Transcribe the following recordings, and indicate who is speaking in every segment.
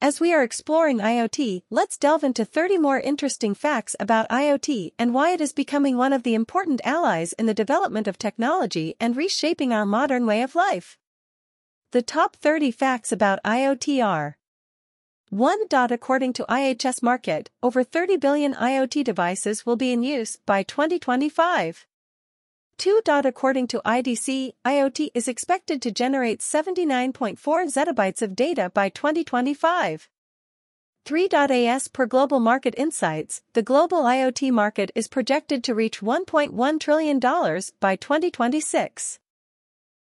Speaker 1: As we are exploring IoT, let's delve into 30 more interesting facts about IoT and why it is becoming one of the important allies in the development of technology and reshaping our modern way of life. The top 30 facts about IoT are 1. According to IHS Markit, over 30 billion IoT devices will be in use by 2025. 2. According to IDC, IoT is expected to generate 79.4 zettabytes of data by 2025. 3. As per Global Market Insights, the global IoT market is projected to reach $1.1 trillion by 2026.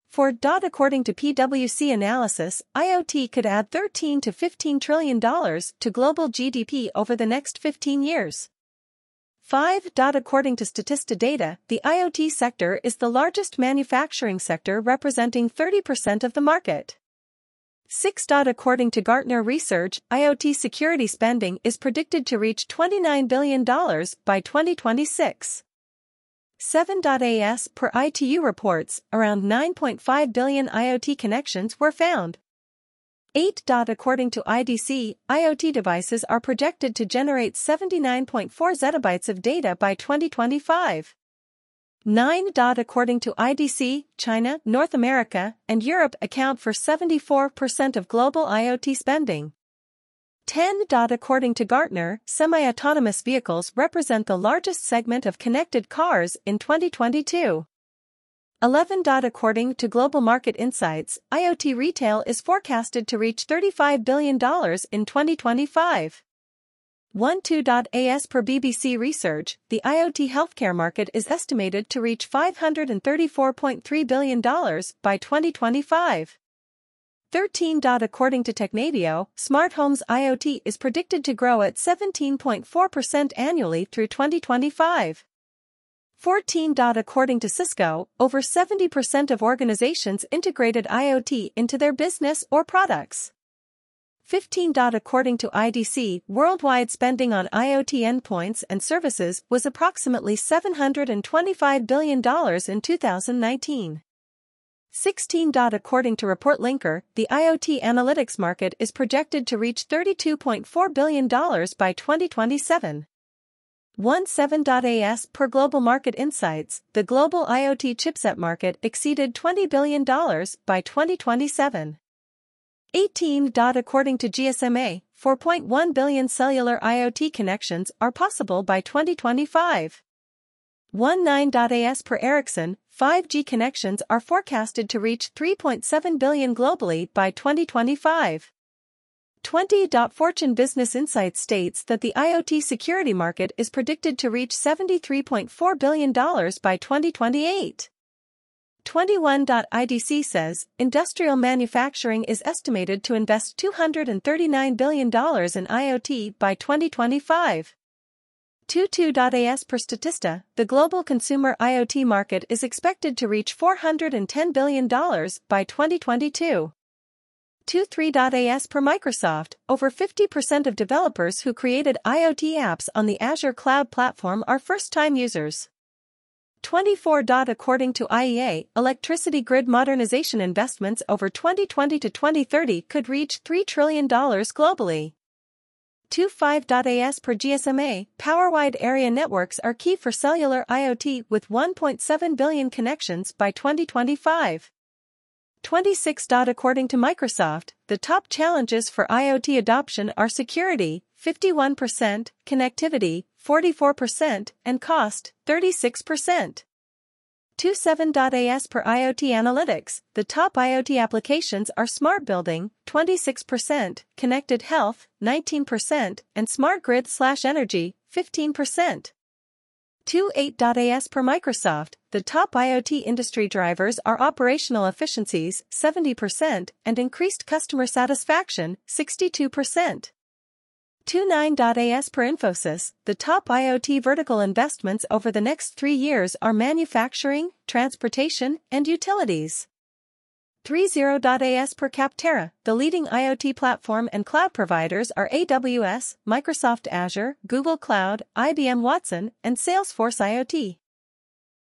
Speaker 1: 4. According to PwC analysis, IoT could add 13 to 15 trillion dollars to global GDP over the next 15 years. 5. According to Statista data, the IoT sector is the largest manufacturing sector representing 30% of the market. 6. According to Gartner Research, IoT security spending is predicted to reach $29 billion by 2026. 7. As per ITU reports, around 9.5 billion IoT connections were found. 8. According to IDC, IoT devices are projected to generate 79.4 zettabytes of data by 2025. 9. According to IDC, China, North America, and Europe account for 74% of global IoT spending. 10. According to Gartner, semi-autonomous vehicles represent the largest segment of connected cars in 2022. 11. According to Global Market Insights, IoT retail is forecasted to reach $35 billion in 2025. 12.as per BCC Research, the IoT healthcare market is estimated to reach $534.3 billion by 2025. 13. According to Technavio, smart homes IoT is predicted to grow at 17.4% annually through 2025. 14. According to Cisco, over 70% of organizations integrated IoT into their business or products. 15. According to IDC, worldwide spending on IoT endpoints and services was approximately $725 billion in 2019. 16. According to Report Linker, the IoT analytics market is projected to reach $32.4 billion by 2027. 17.as per Global Market Insights, the global IoT chipset market exceeded $20 billion by 2027. 18. According to GSMA, 4.1 billion cellular IoT connections are possible by 2025. 19.as per Ericsson, 5G connections are forecasted to reach 3.7 billion globally by 2025. 20. Fortune Business Insights states that the IoT security market is predicted to reach $73.4 billion by 2028. 21. IDC says industrial manufacturing is estimated to invest $239 billion in IoT by 2025. 22.as per Statista, the global consumer IoT market is expected to reach $410 billion by 2022. 23.as per Microsoft, over 50% of developers who created IoT apps on the Azure cloud platform are first-time users. 24. According to IEA, electricity grid modernization investments over 2020 to 2030 could reach $3 trillion globally. 25.as per GSMA, power-wide area networks are key for cellular IoT with 1.7 billion connections by 2025. 26. According to Microsoft, the top challenges for IoT adoption are security, 51%, connectivity, 44%, and cost, 36%. 27.as per IoT Analytics, the top IoT applications are smart building, 26%, connected health, 19%, and smart grid slash energy, 15%. 28.as per Microsoft, the top IoT industry drivers are operational efficiencies, 70%, and increased customer satisfaction, 62%. 29.as per Infosys, the top IoT vertical investments over the next three years are manufacturing, transportation, and utilities. 30.as per Capterra, the leading IoT platform and cloud providers are AWS, Microsoft Azure, Google Cloud, IBM Watson, and Salesforce IoT.